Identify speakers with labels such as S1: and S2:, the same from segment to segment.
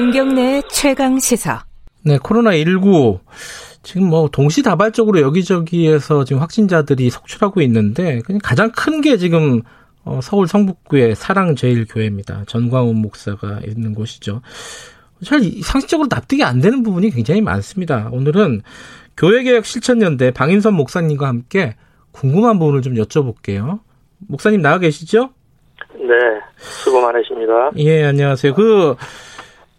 S1: 김경래 최강 시사.
S2: 네, 코로나19 지금 뭐 동시다발적으로 여기저기에서 지금 확진자들이 속출하고 있는데 그냥 가장 큰 게 지금 어, 서울 성북구의 사랑제일교회입니다. 전광훈 목사가 있는 곳이죠. 잘 상식적으로 납득이 안 되는 부분이 굉장히 많습니다. 오늘은 교회개혁 실천연대 방인선 목사님과 함께 궁금한 부분을 좀 여쭤볼게요. 목사님 나와 계시죠?
S3: 네, 수고 많으십니다.
S2: 예, 안녕하세요. 그,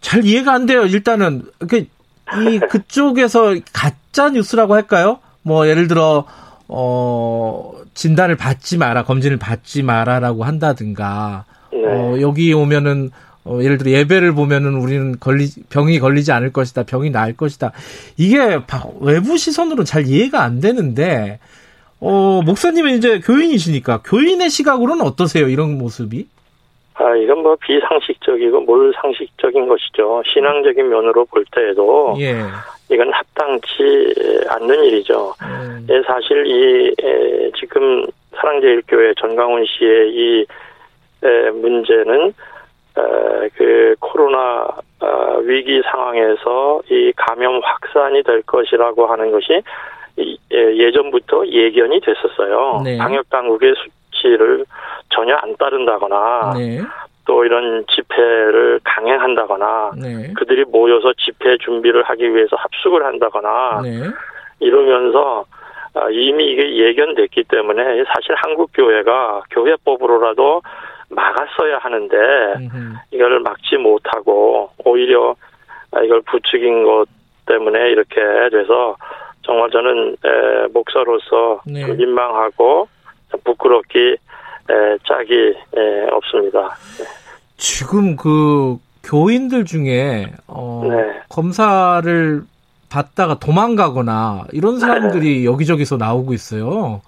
S2: 잘 이해가 안 돼요. 일단은, 그, 이, 그쪽에서 가짜 뉴스라고 할까요? 뭐, 예를 들어, 어, 진단을 받지 마라, 검진을 받지 마라라고 한다든가, 네. 어, 여기 오면은, 어, 예를 들어 예배를 보면은 우리는 걸리, 병이 걸리지 않을 것이다, 병이 나을 것이다. 이게 외부 시선으로 잘 이해가 안 되는데, 어, 목사님은 이제 교인이시니까 교인의 시각으로는 어떠세요? 이런 모습이?
S3: 아, 이건 뭐 비상식적이고 뭘 상식적인 것이죠. 신앙적인 면으로 볼 때에도 예. 이건 합당치 않는 일이죠. 음. 예, 사실 이 에, 지금 사랑제일교회 전강훈 씨의 이 에, 문제는 에, 그 코로나 어, 위기 상황에서 이 감염 확산이 될 것이라고 하는 것이 예, 예전부터 예견이 됐었어요. 네. 방역 당국의 수치를 전혀 안 따른다거나 네. 또 이런 집회를 강행한다거나 네. 그들이 모여서 집회 준비를 하기 위해서 합숙을 한다거나 네. 이러면서 아, 이미 이게 예견됐기 때문에 사실 한국 교회가 교회법으로라도 막았어야 하는데 이걸 막지 못하고 오히려 이걸 부추긴 것 때문에 이렇게 돼서 정말 저는 에, 목사로서 네. 그 민망하고 부끄럽기 에, 짝이 에, 없습니다. 네.
S2: 지금 그 교인들 중에 어, 네. 검사를 받다가 도망가거나 이런 사람들이 네. 여기저기서 나오고 있어요.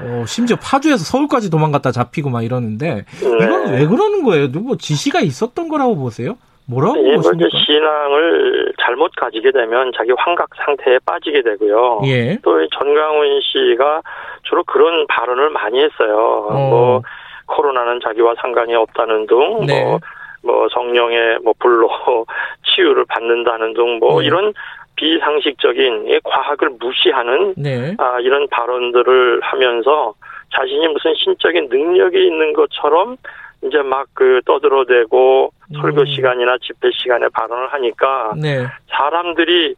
S2: 어, 심지어 파주에서 서울까지 도망갔다 잡히고 막 이러는데 이건 네. 왜 그러는 거예요? 누구 지시가 있었던 거라고 보세요? 뭐라고 예, 보십니까?
S3: 신앙을 잘못 가지게 되면 자기 환각 상태에 빠지게 되고요. 예. 또 전강훈 씨가 주로 그런 발언을 많이 했어요. 어. 뭐 코로나는 자기와 상관이 없다는 등, 네. 뭐, 뭐 성령의 뭐 불로 치유를 받는다는 등, 뭐 네. 이런 비상식적인 과학을 무시하는 네. 아, 이런 발언들을 하면서 자신이 무슨 신적인 능력이 있는 것처럼 이제 막 그 떠들어대고 음. 설교 시간이나 집회 시간에 발언을 하니까 네. 사람들이 에,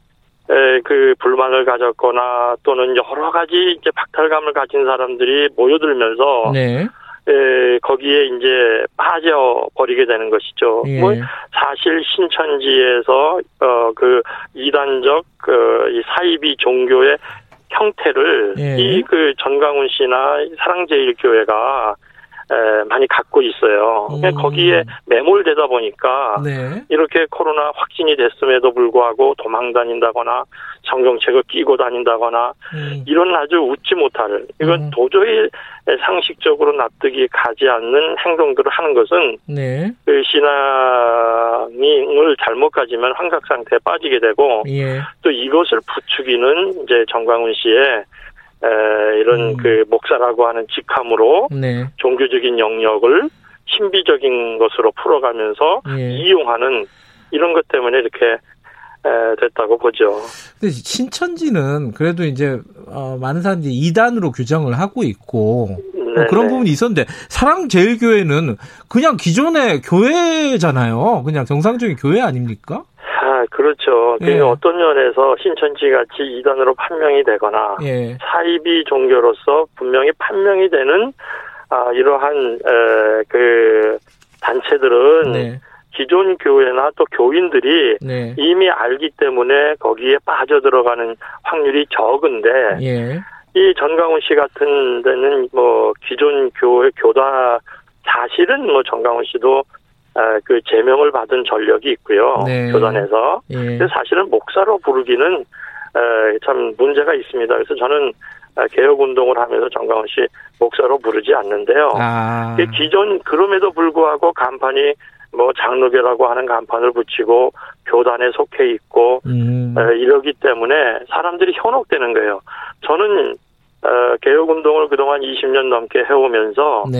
S3: 그 불만을 가졌거나 또는 여러 가지 이제 박탈감을 가진 사람들이 모여들면서 네. 에, 거기에 이제 빠져버리게 되는 것이죠. 예. 뭐 사실 신천지에서 어 그 이단적 그이 사이비 종교의 형태를 예. 이그 전강훈 씨나 사랑제일교회가 에, 많이 갖고 있어요. 음. 거기에 매몰되다 보니까 네. 이렇게 코로나 확진이 됐음에도 불구하고 도망 다닌다거나 성경책을 끼고 다닌다거나 음. 이런 아주 웃지 못할 이건 음. 도저히 상식적으로 납득이 가지 않는 행동들을 하는 것은 네. 그 신앙을 잘못 가지면 환각 상태에 빠지게 되고 예. 또 이것을 부추기는 이제 정광훈 씨의 에, 이런 음. 그 목사라고 하는 직함으로 네. 종교적인 영역을 신비적인 것으로 풀어가면서 예. 이용하는 이런 것 때문에 이렇게 에, 됐다고 보죠.
S2: 근데 신천지는 그래도 이제 어, 많은 사람들이 이단으로 규정을 하고 있고 뭐 그런 부분이 있었는데 사랑제일교회는 그냥 기존의 교회잖아요. 그냥 정상적인 교회 아닙니까?
S3: 아, 그렇죠. 예. 어떤 면에서 신천지 같이 이단으로 판명이 되거나 예. 사이비 종교로서 분명히 판명이 되는 아, 이러한 에, 그 단체들은 네. 기존 교회나 또 교인들이 네. 이미 알기 때문에 거기에 빠져 들어가는 확률이 적은데 예. 이 전강훈 씨 같은 데는 뭐 기존 교회 교다 사실은 뭐 전강훈 씨도 아, 그 제명을 받은 전력이 있고요. 네. 교단에서. 예. 사실은 목사로 부르기는 참 문제가 있습니다. 그래서 저는 아, 개혁 운동을 하면서 정강훈 씨 목사로 부르지 않는데요. 아. 기존 그럼에도 불구하고 간판이 뭐 장로교라고 하는 간판을 붙이고 교단에 속해 있고 음. 이러기 때문에 사람들이 현혹되는 거예요. 저는 어, 개혁 운동을 그동안 20년 넘게 해오면서 네.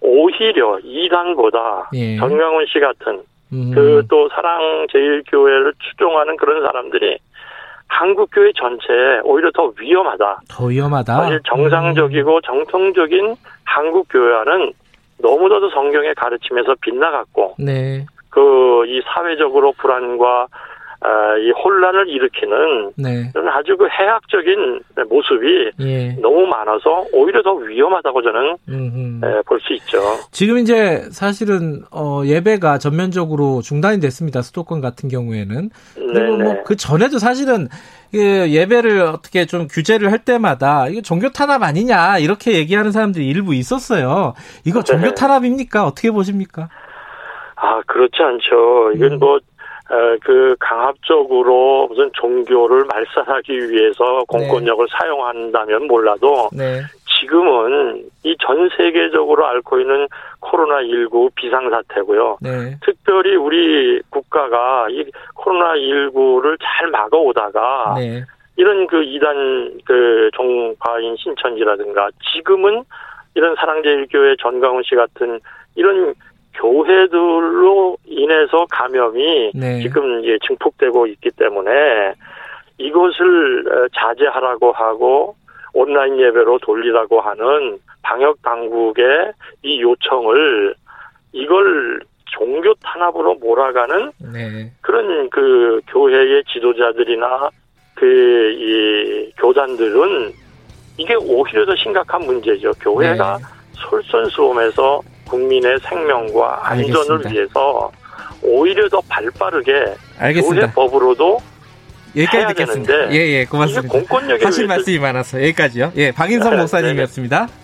S3: 오히려 이단보다 예. 정강훈 씨 같은 음. 그또 사랑 제일교회를 추종하는 그런 사람들이 한국 교회 전체에 오히려 더 위험하다.
S2: 더 위험하다.
S3: 사실 정상적이고 음. 정통적인 한국 교회와는 너무나도 성경의 가르침에서 빗나갔고, 네. 그 이 사회적으로 불안과 아, 이 혼란을 일으키는 네. 아주 그 해악적인 모습이 예. 너무 많아서 오히려 더 위험하다고 저는 예, 볼수 있죠.
S2: 지금 이제 사실은 어, 예배가 전면적으로 중단이 됐습니다. 수도권 같은 경우에는 그리고 뭐 그 전에도 사실은 그 예배를 어떻게 좀 규제를 할 때마다 이거 종교 탄압 아니냐 이렇게 얘기하는 사람들이 일부 있었어요. 이거 종교 네. 탄압입니까? 어떻게 보십니까?
S3: 아 그렇지 않죠. 이건 음. 뭐 그 강압적으로 무슨 종교를 말살하기 위해서 공권력을 네. 사용한다면 몰라도 네. 지금은 이 전 세계적으로 앓고 있는 코로나19 비상사태고요. 네. 특별히 우리 국가가 이 코로나19를 잘 막아오다가 네. 이런 그 이단 그 종파인 신천지라든가 지금은 이런 사랑제일교회 전광훈 씨 같은 이런 교회들로 인해서 감염이 네. 지금 이제 증폭되고 있기 때문에 이것을 어, 자제하라고 하고 온라인 예배로 돌리라고 하는 방역 당국의 이 요청을 이걸 종교 탄압으로 몰아가는 네. 그런 그 교회의 지도자들이나 그 이 교단들은 이게 오히려 더 심각한 문제죠. 교회가 네. 솔선수범해서 국민의 생명과 안전을 알겠습니다. 위해서 오히려 더 발빠르게 알겠습니다. 법으로도
S2: 여기까지 듣겠습니다. 예, 예, 고맙습니다. 공권력에 하실 말씀이 많아서 여기까지요. 예, 박인성 네, 목사님이었습니다. 네.